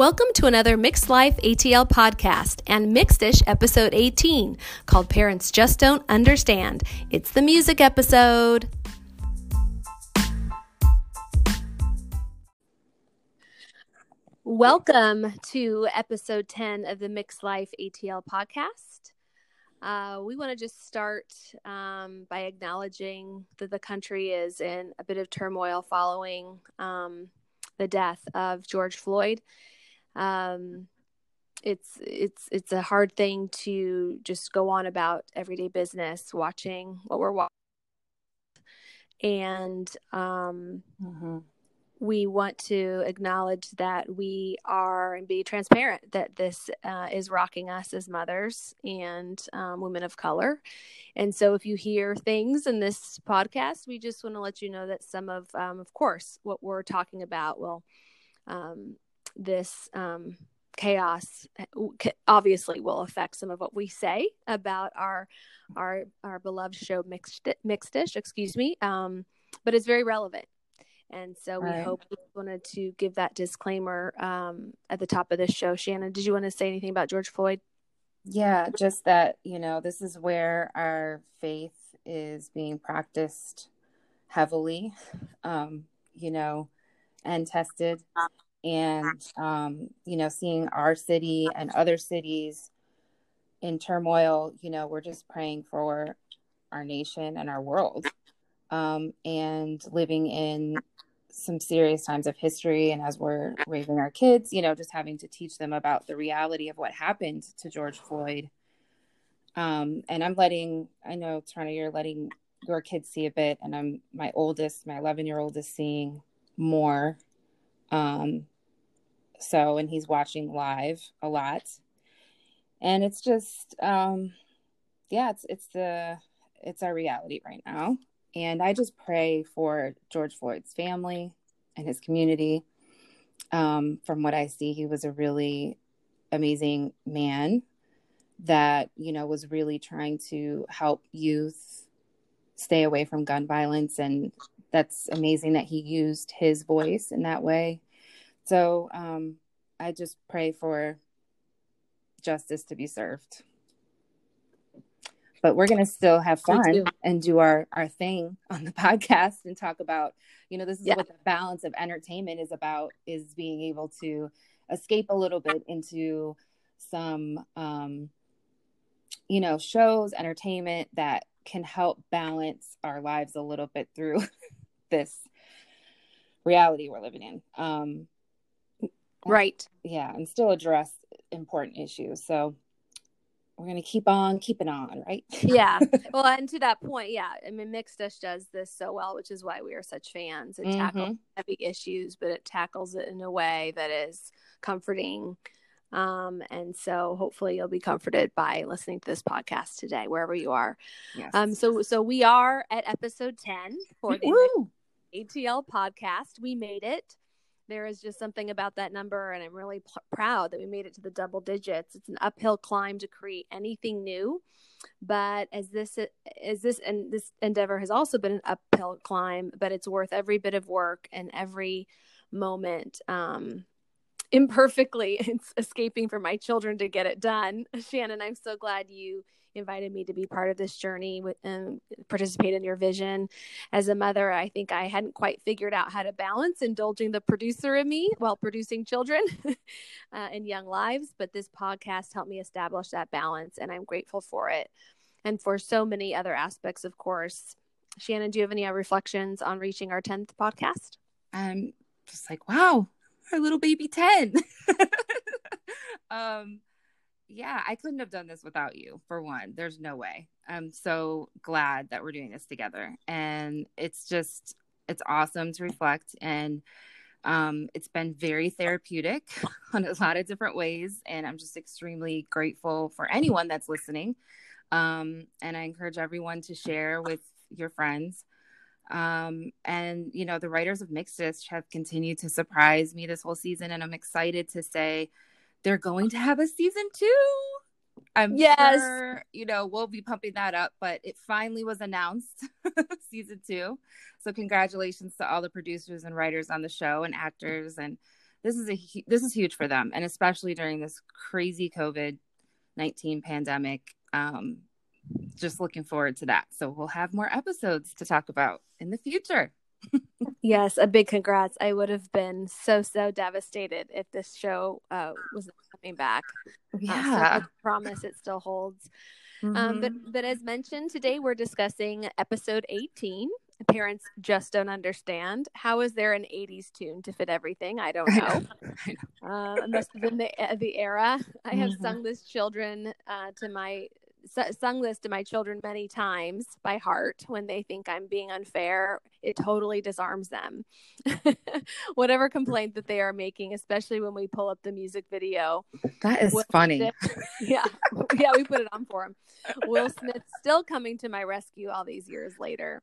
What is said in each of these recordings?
Welcome to another Mixed Life ATL podcast and Mixedish episode 18 called Parents Just Don't Understand. It's the music episode. Welcome to episode 10 of the Mixed Life ATL podcast. Uh, we want to just start um, by acknowledging that the country is in a bit of turmoil following um, the death of George Floyd. Um, it's it's it's a hard thing to just go on about everyday business, watching what we're watching, and um, mm-hmm we want to acknowledge that we are and be transparent that this uh, is rocking us as mothers and um, women of color. And so, if you hear things in this podcast, we just want to let you know that some of, um, of course, what we're talking about will, um, this um, chaos obviously will affect some of what we say about our our our beloved show mixed Mixedish excuse me um, but it's very relevant and so we right. hope we wanted to give that disclaimer um, at the top of this show. Shannon, did you want to say anything about George Floyd? Yeah, just that, you know, this is where our faith is being practiced heavily, um, you know, and tested. And, um, you know, seeing our city and other cities in turmoil, you know, we're just praying for our nation and our world um, and living in some serious times of history. And as we're raising our kids you know just having to teach them about the reality of what happened to george floyd. Um, and i'm letting i know Tarna, you're letting your kids see a bit and i'm my oldest my 11 year old is seeing more. Um, so and he's watching live a lot and it's just um, yeah it's it's the it's our reality right now and I just pray for George Floyd's family and his community. Um, from what I see, he was a really amazing man that, you know, was really trying to help youth stay away from gun violence. And that's amazing that he used his voice in that way. So um, I just pray for justice to be served. But we're going to still have fun and do our our thing on the podcast and talk about you know this is yeah. what the balance of entertainment is about is being able to escape a little bit into some um you know shows entertainment that can help balance our lives a little bit through this reality we're living in. Um right yeah and still address important issues so we're going to keep on keeping on, right? yeah. Well, and to that point, yeah. I mean, Mixedish does this so well, which is why we are such fans. It mm-hmm. tackles heavy issues, but it tackles it in a way that is comforting. Um, and so hopefully you'll be comforted by listening to this podcast today, wherever you are. Yes. Um, so, so we are at episode 10 for the ATL podcast. We made it there is just something about that number and i'm really p- proud that we made it to the double digits. It's an uphill climb to create anything new but as this as this and this endeavor has also been an uphill climb but it's worth every bit of work and every moment um imperfectly it's escaping from my children to get it done shannon i'm so glad you invited me to be part of this journey with, and participate in your vision. As a mother, I think I hadn't quite figured out how to balance indulging the producer in me while producing children uh, and young lives. But this podcast helped me establish that balance, and I'm grateful for it. And for so many other aspects, of course. Shannon, do you have any reflections on reaching our 10th podcast? I'm just like, wow, our little baby 10. um, yeah, I couldn't have done this without you, for one. There's no way. I'm so glad that we're doing this together. And it's just, it's awesome to reflect. And um, it's been very therapeutic on a lot of different ways. And I'm just extremely grateful for anyone that's listening. Um, and I encourage everyone to share with your friends. Um, and, you know, the writers of Mixedish have continued to surprise me this whole season. And I'm excited to say, they're going to have a season two. I'm yes. sure, you know, we'll be pumping that up, but it finally was announced season two. So, congratulations to all the producers and writers on the show and actors and this is a this is huge for them, and especially during this crazy COVID nineteen pandemic. Um, just looking forward to that. So we'll have more episodes to talk about in the future. yes, a big congrats. I would have been so so devastated if this show uh, wasn't coming back. Yeah, uh, so I promise it still holds. Mm-hmm. Um, but mm-hmm. but as mentioned today, we're discussing episode eighteen. Parents just don't understand. How is there an '80s tune to fit everything? I don't know. I know. Uh, must have been the the era. I have mm-hmm. sung this children uh, to my sung this to my children many times by heart when they think I'm being unfair. It totally disarms them. Whatever complaint that they are making, especially when we pull up the music video. That is Will funny. Smith, yeah. Yeah, we put it on for him. Will Smith still coming to my rescue all these years later.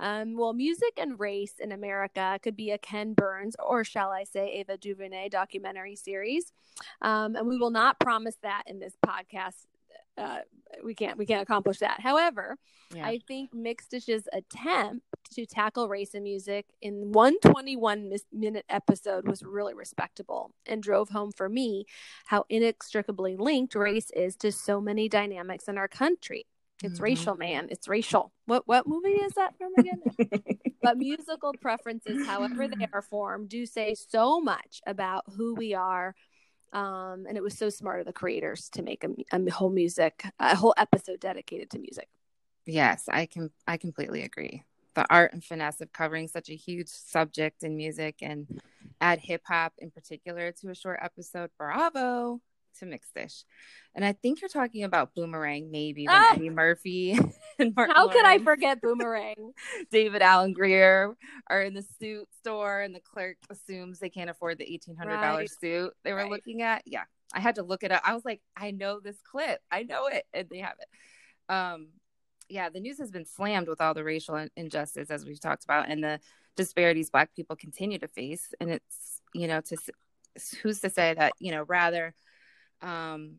Um, well, music and race in America could be a Ken Burns or shall I say Ava DuVernay documentary series. Um, and we will not promise that in this podcast uh, we can't we can't accomplish that. However, yeah. I think Mixedish's attempt to tackle race and music in 121 minute episode was really respectable and drove home for me how inextricably linked race is to so many dynamics in our country. It's mm-hmm. racial, man. It's racial. What what movie is that from again? but musical preferences, however they are formed, do say so much about who we are um, and it was so smart of the creators to make a, a whole music, a whole episode dedicated to music. Yes, I can. I completely agree. The art and finesse of covering such a huge subject in music and add hip hop in particular to a short episode. Bravo to Mixedish. And I think you're talking about Boomerang, maybe when ah! Eddie Murphy and Martin How could I forget Boomerang? David Alan Grier are in the suit store, and the clerk assumes they can't afford the eighteen hundred dollar right. suit they were right. looking at. Yeah, I had to look it up. I was like, I know this clip, I know it, and they have it. Um, yeah, the news has been slammed with all the racial injustice as we've talked about, and the disparities Black people continue to face. And it's you know to who's to say that you know rather um,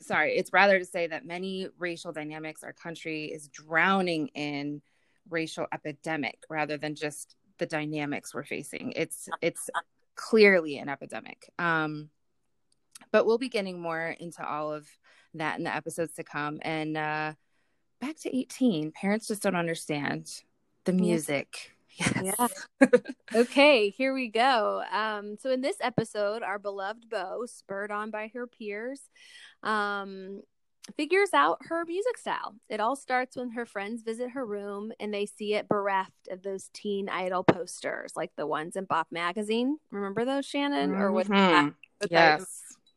sorry, it's rather to say that many racial dynamics our country is drowning in racial epidemic rather than just the dynamics we're facing. It's it's clearly an epidemic. Um, but we'll be getting more into all of that in the episodes to come. And uh, back to 18, parents just don't understand the music. Yes. Yeah. okay, here we go. Um, so in this episode, our beloved Bo, spurred on by her peers, um, figures out her music style. It all starts when her friends visit her room and they see it bereft of those teen idol posters, like the ones in Bop magazine. Remember those, Shannon? Mm-hmm. Or what? Mm-hmm. Yes.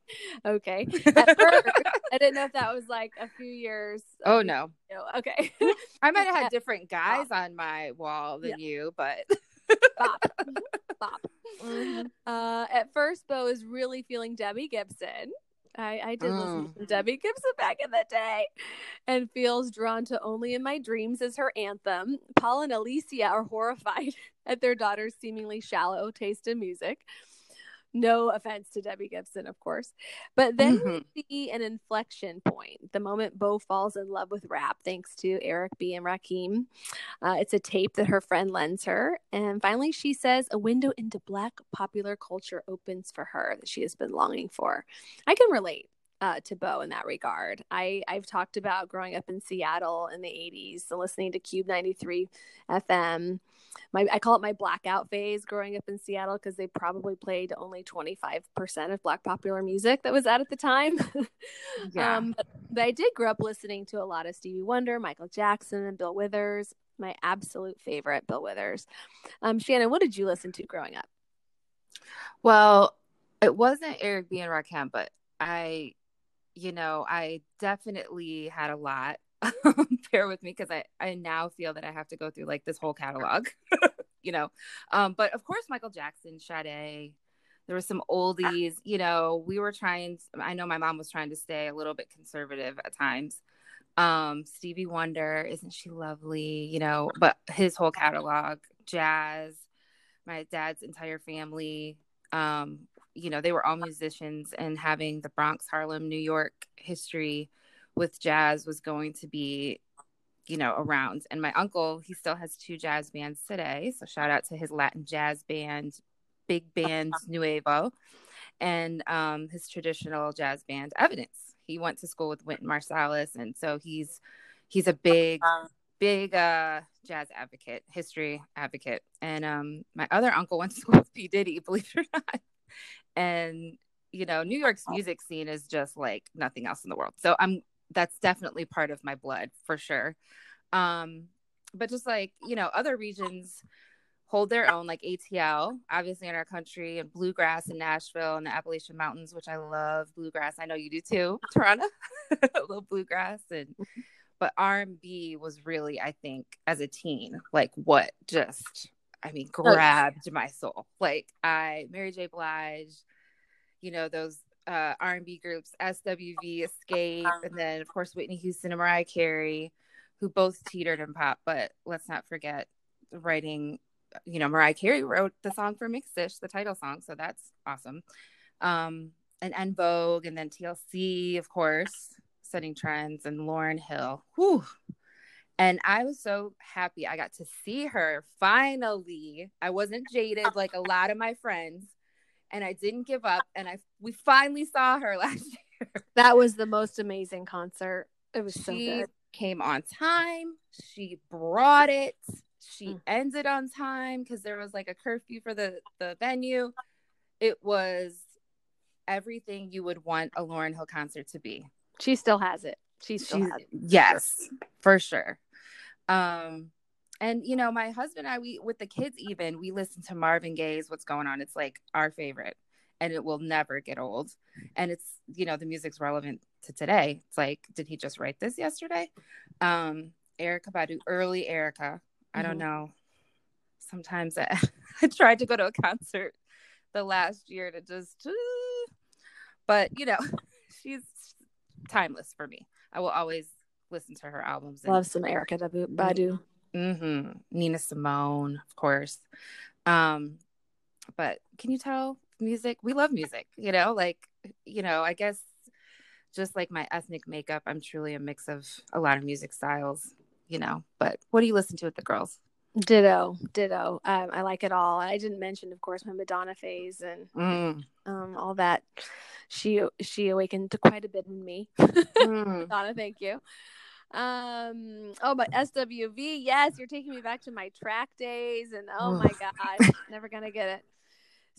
okay. At first, I didn't know if that was like a few years. Oh no. Okay. I might have had different guys on my wall than yeah. you, but Bop. Bop. Mm-hmm. Uh, at first, Bo is really feeling Debbie Gibson. I, I did mm. listen to Debbie Gibson back in the day and feels drawn to Only in My Dreams as her anthem. Paul and Alicia are horrified at their daughter's seemingly shallow taste in music. No offense to Debbie Gibson, of course. But then mm-hmm. we see an inflection point the moment Bo falls in love with rap, thanks to Eric B. and Rakim. Uh, it's a tape that her friend lends her. And finally, she says a window into Black popular culture opens for her that she has been longing for. I can relate. Uh, to Bo in that regard. I, I've talked about growing up in Seattle in the 80s and listening to KUBE 93 FM my I call it my blackout phase growing up in Seattle because they probably played only 25% of black popular music that was out at the time. yeah. Um, but, but I did grow up listening to a lot of Stevie Wonder, Michael Jackson, and Bill Withers. My absolute favorite, Bill Withers. Um, Shannon, what did you listen to growing up? Well, it wasn't Eric B. and Rakim, but I, you know, I definitely had a lot bear with me because I, I now feel that I have to go through like this whole catalog, you know. Um, but of course, Michael Jackson, Sade, there were some oldies, you know, we were trying, I know my mom was trying to stay a little bit conservative at times. Um, Stevie Wonder, isn't she lovely? You know, but his whole catalog, jazz, my dad's entire family, um, you know, they were all musicians and having the Bronx, Harlem, New York history with jazz was going to be you know around and my uncle he still has two jazz bands today so shout out to his latin jazz band big band Nuevo and um, his traditional jazz band Evidence. He went to school with Wynton Marsalis, and so he's he's a big big uh, jazz advocate, history advocate. And um, my other uncle went to school with P Diddy, believe it or not. And you know, New York's music scene is just like nothing else in the world. So I'm that's definitely part of my blood for sure. Um, but just like you know, other regions hold their own, like ATL, obviously in our country, and bluegrass in Nashville and the Appalachian Mountains, which I love bluegrass. I know you do too, Toronto. love bluegrass and but R&B was really I think as a teen like what just I mean grabbed my soul. Like I Mary J Blige, you know those uh, R&B groups SWV, Xscape, and then of course Whitney Houston and Mariah Carey, who both teetered in pop. But let's not forget writing you know, Mariah Carey wrote the song for Mixed-ish, the title song, so that's awesome. Um, and En Vogue, and then TLC, of course, setting trends, and Lauryn Hill. Whew. And I was so happy I got to see her finally. I wasn't jaded like a lot of my friends, and I didn't give up. And I we finally saw her last year. That was the most amazing concert. It was she so good. Came on time. She brought it she mm. ended on time because there was like a curfew for the the venue it was everything you would want a Lauryn Hill concert to be she still has it she still She's, has yes for sure. Um and you know my husband and i we with the kids even we listen to marvin gaye's what's going on. It's like our favorite and it will never get old. And it's you know the music's relevant to today. It's like did he just write this yesterday? Um erykah badu early erykah I don't mm-hmm. know. Sometimes I, I tried to go to a concert the last year to just, uh, but you know, she's timeless for me. I will always listen to her albums. And, Love some Erykah Badu. Mm-hmm. Nina Simone, of course. Um, but can you tell music? We love music, you know, like, you know, I guess just like my ethnic makeup, I'm truly a mix of a lot of music styles you know. But what do you listen to with the girls? Ditto, ditto. Um, I like it all. I didn't mention, of course, my Madonna phase and mm. um, all that. She she awakened to quite a bit in me. Mm. Madonna, thank you. Um. Oh, but SWV, yes, you're taking me back to my track days, and oh my god, never gonna get it.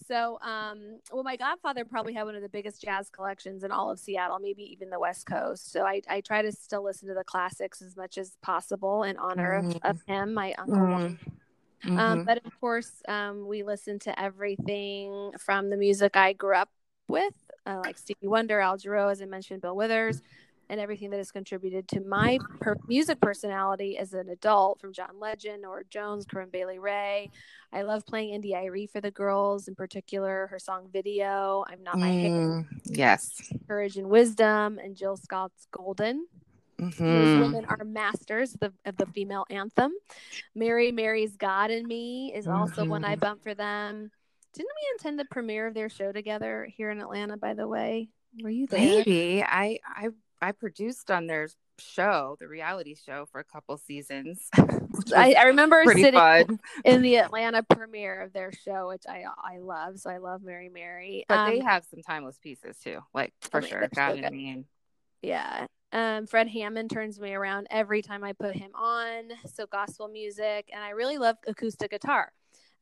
So, um, well, my godfather probably had one of the biggest jazz collections in all of Seattle, maybe even the West Coast. So I, I try to still listen to the classics as much as possible in honor mm-hmm. of, of, him, my uncle. Mm-hmm. Um, mm-hmm. but of course, um, we listen to everything from the music I grew up with, uh, like Stevie Wonder, Al Jarreau, as I mentioned, Bill Withers, and everything that has contributed to my per- music personality as an adult from John Legend, Norah Jones, Corinne Bailey Rae. I love playing India.Arie for the girls, in particular, her song Video, I'm Not My mm, Hair. Yes. Courage and Wisdom, and Jill Scott's Golden. Mm-hmm. Those women are masters of the, of the female anthem. Mary Mary's God in Me is also mm-hmm. one I bump for them. Didn't we attend the premiere of their show together here in Atlanta, by the way? Were you there? Maybe. I I I produced on their show, the reality show, for a couple seasons. I, I, remember sitting fun. in the Atlanta premiere of their show, which I I love. So I love Mary Mary. But um, they have some timeless pieces too, like for I mean, sure. God so mean. Yeah. Um, Fred Hammond turns me around every time I put him on. So gospel music, and I really love acoustic guitar.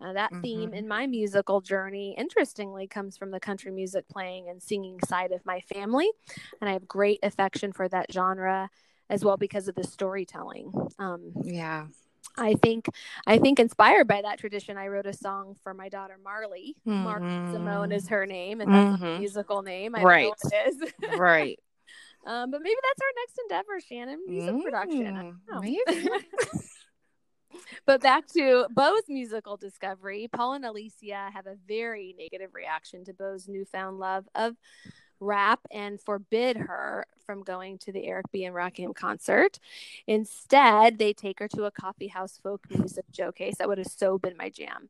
Uh, that mm-hmm. theme in my musical journey, interestingly, comes from the country music playing and singing side of my family. And I have great affection for that genre as well because of the storytelling. Um, yeah. I think I think inspired by that tradition, I wrote a song for my daughter Marley. Mm-hmm. Mark Simone is her name, and that's mm-hmm. a musical name. I right. it is. right. Um, but maybe that's our next endeavor, Shannon. Music mm, production. Maybe. but back to Bo's musical discovery. Paul and Alicia have a very negative reaction to Bo's newfound love of rap and forbid her from going to the Eric B. and Rakim concert. Instead, they take her to a coffee house folk music showcase. That would have so been my jam.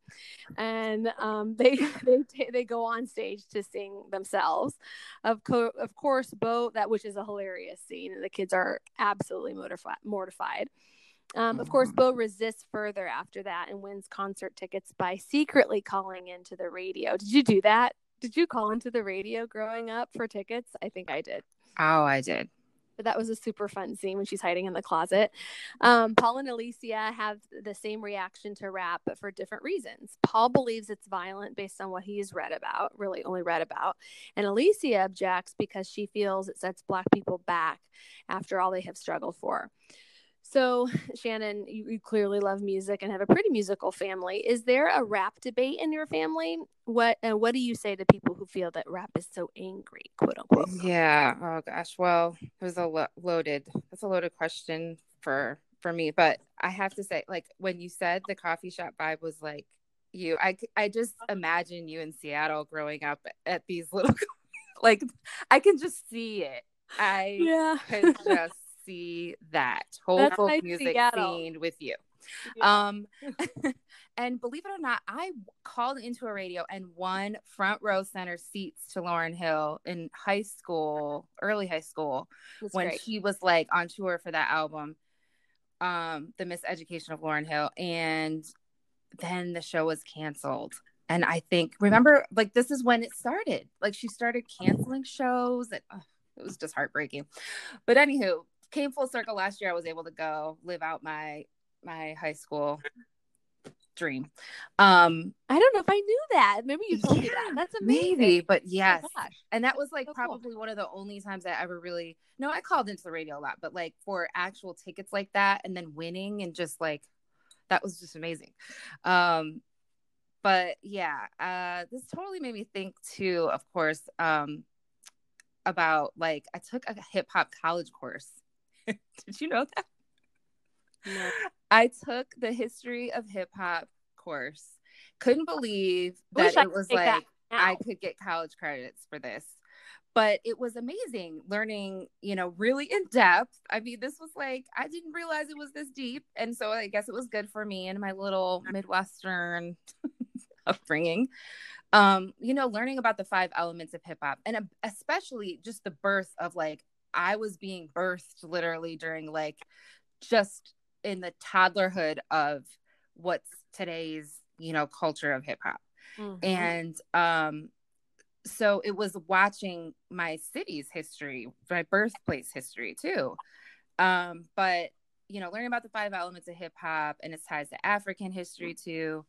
And um, they they they go on stage to sing themselves. Of co- of course, Bo that which is a hilarious scene, and the kids are absolutely mortified. mortified. Um, of course, Bo resists further after that and wins concert tickets by secretly calling into the radio. Did you do that? Did you call into the radio growing up for tickets? I think I did. Oh, I did. But that was a super fun scene when she's hiding in the closet. Um, Paul and Alicia have the same reaction to rap, but for different reasons. Paul believes it's violent based on what he's read about, really only read about. And Alicia objects because she feels it sets Black people back after all they have struggled for. So, Shannon, you, you, clearly love music and have a pretty musical family. Is there a rap debate in your family? What uh, What do you say to people who feel that rap is so angry, quote unquote? Yeah. Oh gosh. Well, it was a lo- loaded. That's a loaded question for for me. But I have to say, like when you said the coffee shop vibe was like you, I I just imagine you in Seattle growing up at these little, like I can just see it. I yeah. could just see that whole That's folk music Seattle. scene with you. Yeah. Um, and believe it or not, I called into a radio and won front row center seats to Lauryn Hill in high school, early high school, That's when great. she was like on tour for that album, um, The Miseducation of Lauryn Hill. And then the show was canceled. And I think, remember, like this is when it started. Like she started canceling shows and it was just heartbreaking. But anywho, came full circle last year. I was able to go live out my my high school dream. Um, I don't know if I knew that. Maybe you told yeah, me that. That's amazing. Maybe, but oh yes. Oh and that was like so probably cool. one of the only times I ever really no, I called into the radio a lot, but like for actual tickets like that and then winning and just like that was just amazing. Um but yeah, uh this totally made me think too, of course, um about like I took a hip hop college course Did you know that? No. I took the history of hip hop course. Couldn't believe that it was like I could get college credits for this. But it was amazing learning, you know, really in depth. I mean, this was like, I didn't realize it was this deep. And so I guess it was good for me and my little Midwestern upbringing. Um, you know, learning about the five elements of hip hop and especially just the birth of like I was being birthed literally during like just in the toddlerhood of what's today's, you know, culture of hip hop. Mm-hmm. And um so it was watching my city's history, my birthplace history too. Um, but you know, learning about the five elements of hip hop and its ties to African history too.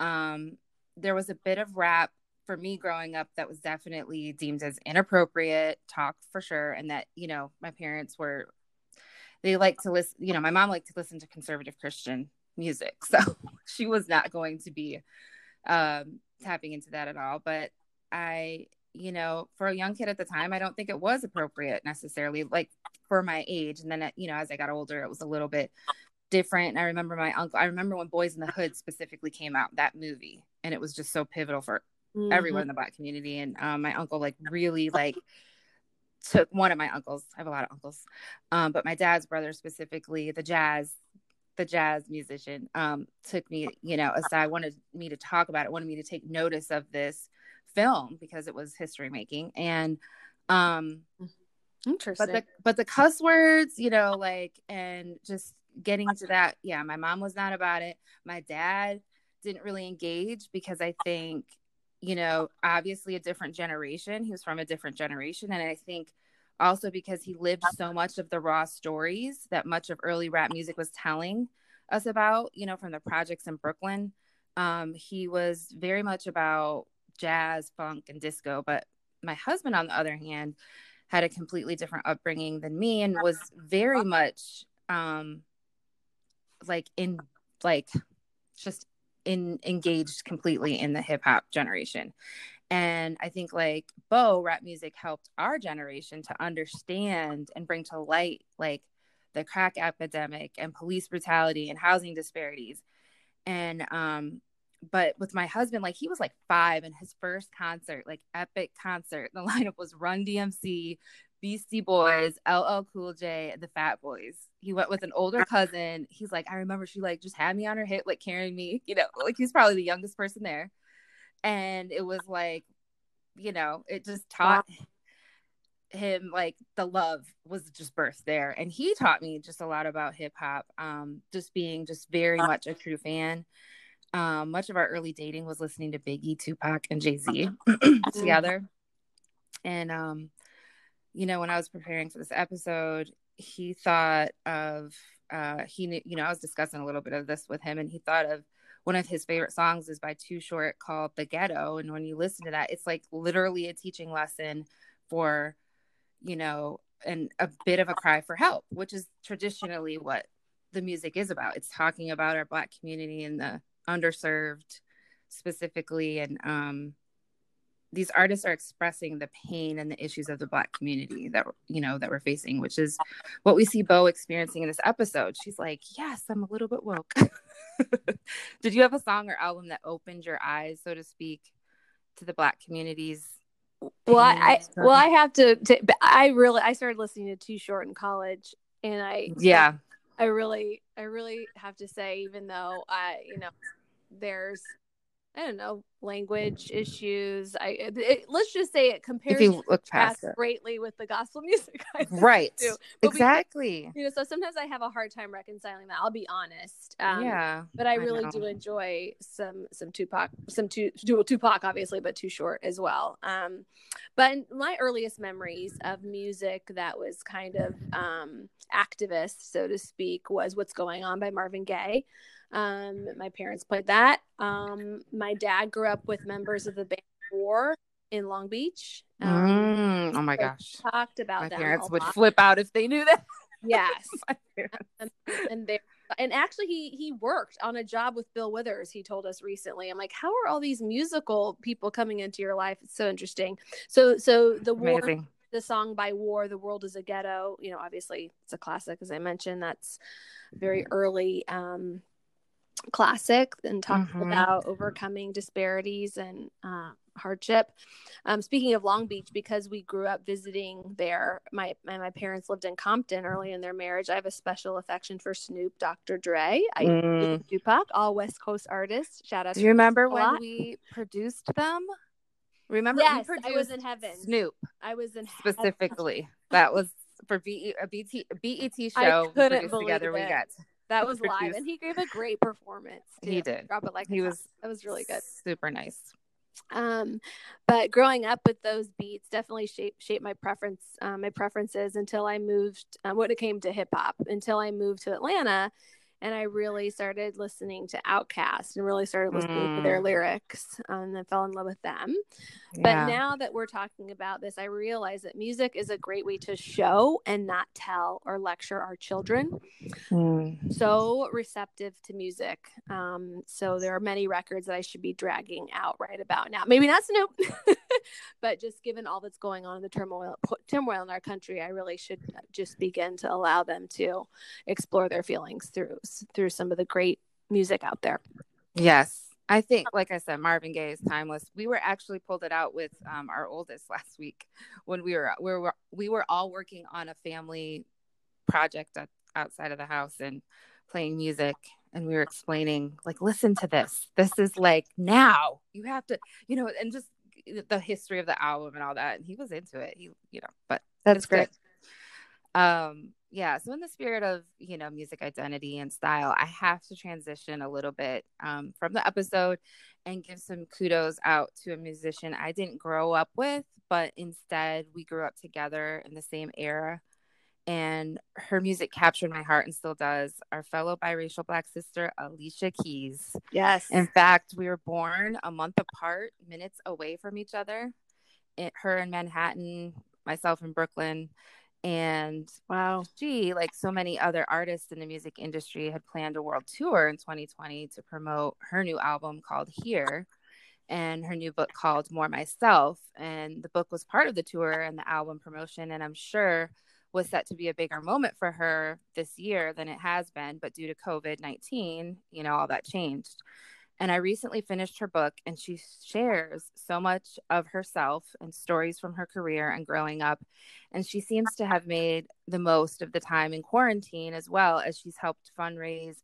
Um, there was a bit of rap for me growing up that was definitely deemed as inappropriate talk for sure and that you know my parents were they like to listen you know my mom liked to listen to conservative christian music so she was not going to be um tapping into that at all but i you know for a young kid at the time i don't think it was appropriate necessarily like for my age and then you know as i got older it was a little bit different and i remember my uncle i remember when boys in the hood specifically came out that movie and it was just so pivotal for mm-hmm. everyone in the black community. And um, my uncle like really like took one of my uncles i have a lot of uncles um, but my dad's brother specifically the jazz the jazz musician um, took me you know aside wanted me to talk about it wanted me to take notice of this film because it was history making. And um interesting but the but the cuss words you know like and just getting to that yeah my mom was not about it. My dad didn't really engage because i think you know, obviously a different generation. He was from a different generation. And I think also because he lived so much of the raw stories that much of early rap music was telling us about, you know, from the projects in Brooklyn. Um, he was very much about jazz, funk, and disco. But my husband, on the other hand, had a completely different upbringing than me and was very much um, like in like just in engaged completely in the hip hop generation. And I think like Bo rap music helped our generation to understand and bring to light like the crack epidemic and police brutality and housing disparities. And um but with my husband, like he was like five and his first concert, like epic concert. The lineup was Run DMC, Beastie Boys, LL Cool J, the Fat Boys. He went with an older cousin. He's like, I remember she like just had me on her hip, like carrying me, you know, like he's probably the youngest person there. And it was like, you know, it just taught him like the love was just birthed there and he taught me just a lot about hip hop um just being just very much a true fan um much of our early dating was listening to Biggie, Tupac and Jay-Z together and um you know when I was preparing for this episode he thought of uh he knew you know I was discussing a little bit of this with him and he thought of one of his favorite songs is by Too Short called The Ghetto and when you listen to that it's like literally a teaching lesson for you know, and a bit of a cry for help, which is traditionally what the music is about. It's talking about our Black community and the underserved specifically. And um, these artists are expressing the pain and the issues of the Black community that, you know, that we're facing, which is what we see Bo experiencing in this episode. She's like, Yes, I'm a little bit woke. Did you have a song or album that opened your eyes, so to speak, to the Black communities well I, well I have to, to I really I started listening to Too Short in college and I yeah I, I really I really have to say even though I you know there's I don't know language issues. I it, let's just say it compares you look past it. greatly with the gospel music. right. Exactly. you know, so sometimes I have a hard time reconciling that. I'll be honest. Um, yeah. But I really I do enjoy some some Tupac, some two Tupac obviously, but too short as well. Um, but my earliest memories of music that was kind of um activist, so to speak, was "What's Going On" by Marvin Gaye. Um, my parents played that. Um, my dad grew up with members of the band War in Long Beach. Um, mm, oh my gosh! Talked about my parents would flip out if they knew that. Yes, and, and they and actually he he worked on a job with Bill Withers. He told us recently. I'm like, how are all these musical people coming into your life? It's so interesting. So so the Amazing. war the song by War, "The World Is a Ghetto." You know, obviously it's a classic, as I mentioned. That's very early um, classic and talks mm-hmm. about overcoming disparities and uh, hardship. Um, speaking of Long Beach, because we grew up visiting there, my, my, my parents lived in Compton early in their marriage. I have a special affection for Snoop, Dr. Dre, I mm. Tupac, all West Coast artists. Shout out! Do you remember when we produced them? Remember? Yes, I was in heaven. Snoop. I was in heaven. specifically. That was for B- a BT a BET show. I couldn't believe together. It. We got that was live, and he gave a great performance. He did. Drop it like he was. That was really good. Super nice. Um, but growing up with those beats definitely shaped shaped my preference, uh, my preferences until I moved. Uh, when it came to hip hop, until I moved to Atlanta, and I really started listening to Outkast and really started listening mm. to their mm. lyrics and then fell in love with them. Yeah. But now that we're talking about this, I realize that music is a great way to show and not tell or lecture our children. Mm. So receptive to music. Um, so there are many records that I should be dragging out right about now. Maybe not Snoop, but just given all that's going on in the turmoil turmoil in our country, I really should just begin to allow them to explore their feelings through through some of the great music out there. Yes. I think, like I said, Marvin Gaye is timeless. We were actually pulled it out with um, our oldest last week when we were we were we were all working on a family project at, outside of the house and playing music, and we were explaining like, listen to this. This is like now you have to, you know, and just the history of the album and all that. And he was into it. He, you know, but that's great. Good. Um, yeah so in the spirit of you know music identity and style i have to transition a little bit um, from the episode and give some kudos out to a musician i didn't grow up with but instead we grew up together in the same era and her music captured my heart and still does our fellow biracial black sister alicia keys yes in fact we were born a month apart minutes away from each other it, her in manhattan myself in brooklyn and wow, she, like so many other artists in the music industry, had planned a world tour in 2020 to promote her new album called Here and her new book called More Myself. And the book was part of the tour and the album promotion. And I'm sure was set to be a bigger moment for her this year than it has been. But due to COVID 19, you know, all that changed. And I recently finished her book, and she shares so much of herself and stories from her career and growing up. And she seems to have made the most of the time in quarantine as well as she's helped fundraise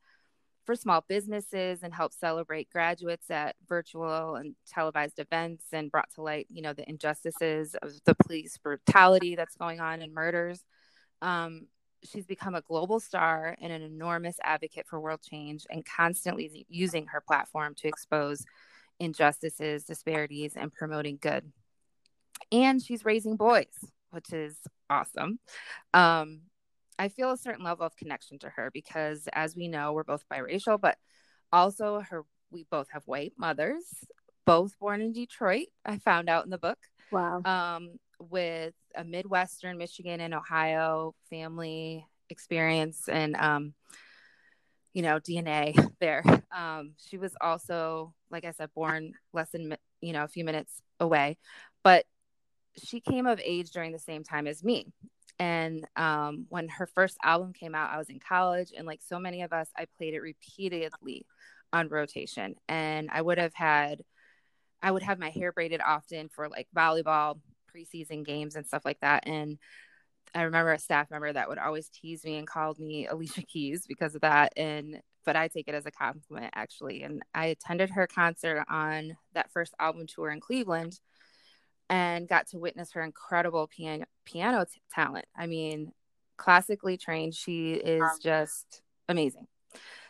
for small businesses and helped celebrate graduates at virtual and televised events and brought to light, you know, the injustices of the police brutality that's going on and murders. Um, she's become a global star and an enormous advocate for world change and constantly using her platform to expose injustices, disparities, and promoting good. And she's raising boys, which is awesome. Um, I feel a certain level of connection to her because, as we know, we're both biracial, but also her. We both have white mothers, both born in Detroit. I found out in the book. Wow. Um, with a Midwestern Michigan and Ohio family experience and um, you know DNA there. Um, she was also, like I said, born less than you know a few minutes away, but she came of age during the same time as me. And um, when her first album came out, I was in college, and like so many of us, I played it repeatedly on rotation. And I would have had, I would have my hair braided often for like volleyball preseason games and stuff like that. And I remember a staff member that would always tease me and called me Alicia Keys because of that. And but I take it as a compliment actually. And I attended her concert on that first album tour in Cleveland and got to witness her incredible piano piano t- talent. I mean, classically trained, she is just amazing.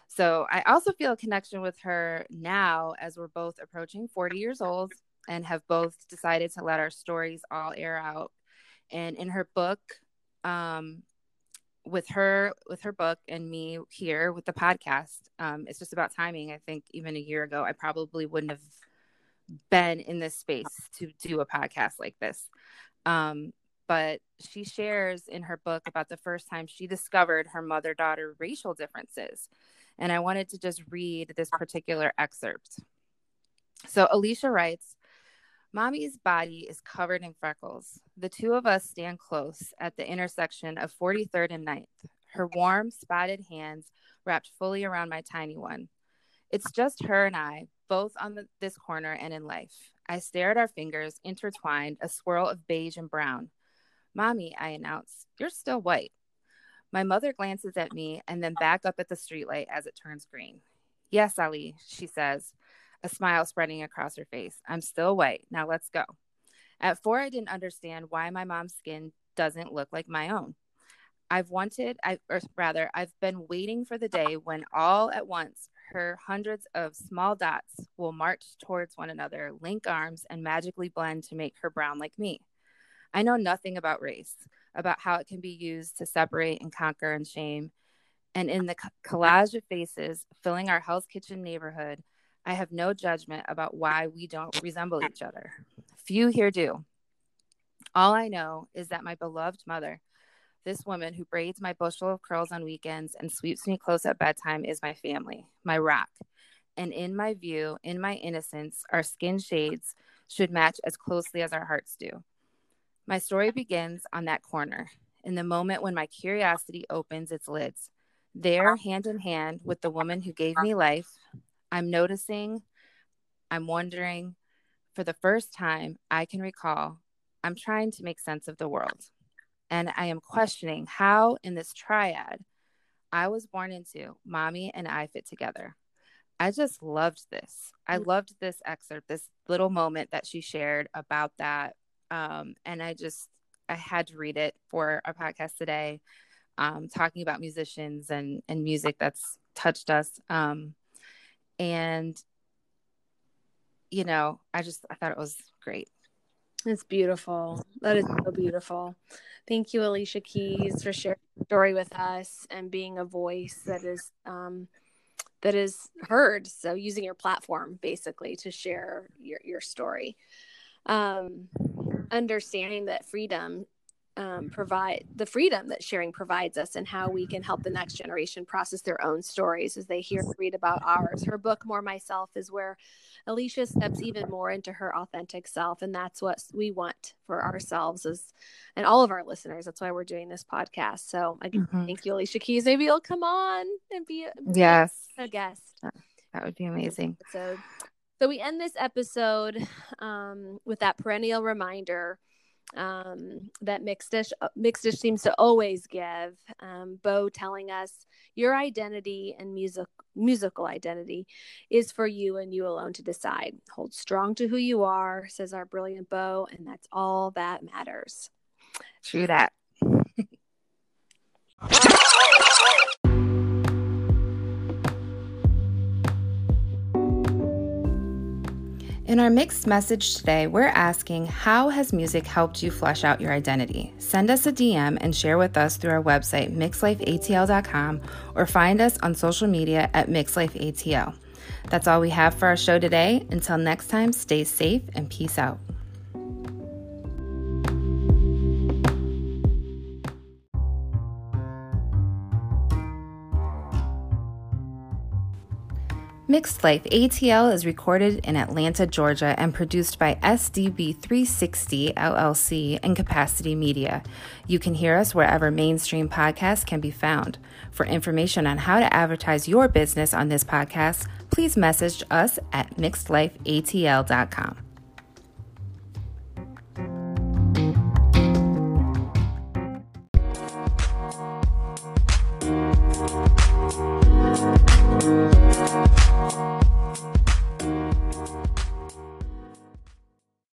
So I also feel a connection with her now as we're both approaching 40 years old and have both decided to let our stories all air out. And in her book, um, with her with her book and me here with the podcast, um, it's just about timing. I think even a year ago, I probably wouldn't have been in this space to do a podcast like this. Um, but she shares in her book about the first time she discovered her mother daughter racial differences. And I wanted to just read this particular excerpt. So Alicia writes Mommy's body is covered in freckles. The two of us stand close at the intersection of 43rd and 9th, her warm, spotted hands wrapped fully around my tiny one. It's just her and I, both on the, this corner and in life. I stare at our fingers, intertwined, a swirl of beige and brown. Mommy, I announce, you're still white. My mother glances at me and then back up at the streetlight as it turns green. Yes, Ali, she says, a smile spreading across her face. I'm still white. Now let's go. At four, I didn't understand why my mom's skin doesn't look like my own. I've wanted, I, or rather, I've been waiting for the day when all at once her hundreds of small dots will march towards one another, link arms, and magically blend to make her brown like me. I know nothing about race, about how it can be used to separate and conquer and shame. And in the collage of faces filling our Hell's Kitchen neighborhood, I have no judgment about why we don't resemble each other. Few here do. All I know is that my beloved mother, this woman who braids my bushel of curls on weekends and sweeps me close at bedtime, is my family, my rock. And in my view, in my innocence, our skin shades should match as closely as our hearts do. My story begins on that corner, in the moment when my curiosity opens its lids. There, hand in hand with the woman who gave me life, I'm noticing, I'm wondering, for the first time I can recall, I'm trying to make sense of the world. And I am questioning how, in this triad I was born into, mommy and I fit together. I just loved this. I mm. loved this excerpt, this little moment that she shared about that. Um, and I just, I had to read it for our podcast today, um, talking about musicians and, and music that's touched us. Um, and, you know, I just, I thought it was great. It's beautiful. That is so beautiful. Thank you, Alicia Keys, for sharing the story with us and being a voice that is um, that is heard. So using your platform basically to share your your story. Um, understanding that freedom um, provide the freedom that sharing provides us and how we can help the next generation process their own stories as they hear and read about ours. Her book, More Myself, is where Alicia steps even more into her authentic self. And that's what we want for ourselves as and all of our listeners. That's why we're doing this podcast. So again, mm-hmm. thank you, Alicia Keys. Maybe you'll come on and be a, yes. a guest. That would be amazing. So so we end this episode um, with that perennial reminder um, that Mixedish uh, Mixedish seems to always give. Um, Bo telling us your identity and music musical identity is for you and you alone to decide. Hold strong to who you are, says our brilliant Bo, and that's all that matters. True that. In our mixed message today, we're asking How has music helped you flesh out your identity? Send us a DM and share with us through our website, mixedlifeatl.com, or find us on social media at mixlifeatl. That's all we have for our show today. Until next time, stay safe and peace out. Mixed Life ATL is recorded in Atlanta, Georgia, and produced by SDB 360 LLC and Capacity Media. You can hear us wherever mainstream podcasts can be found. For information on how to advertise your business on this podcast, please message us at mixedlifeatl.com.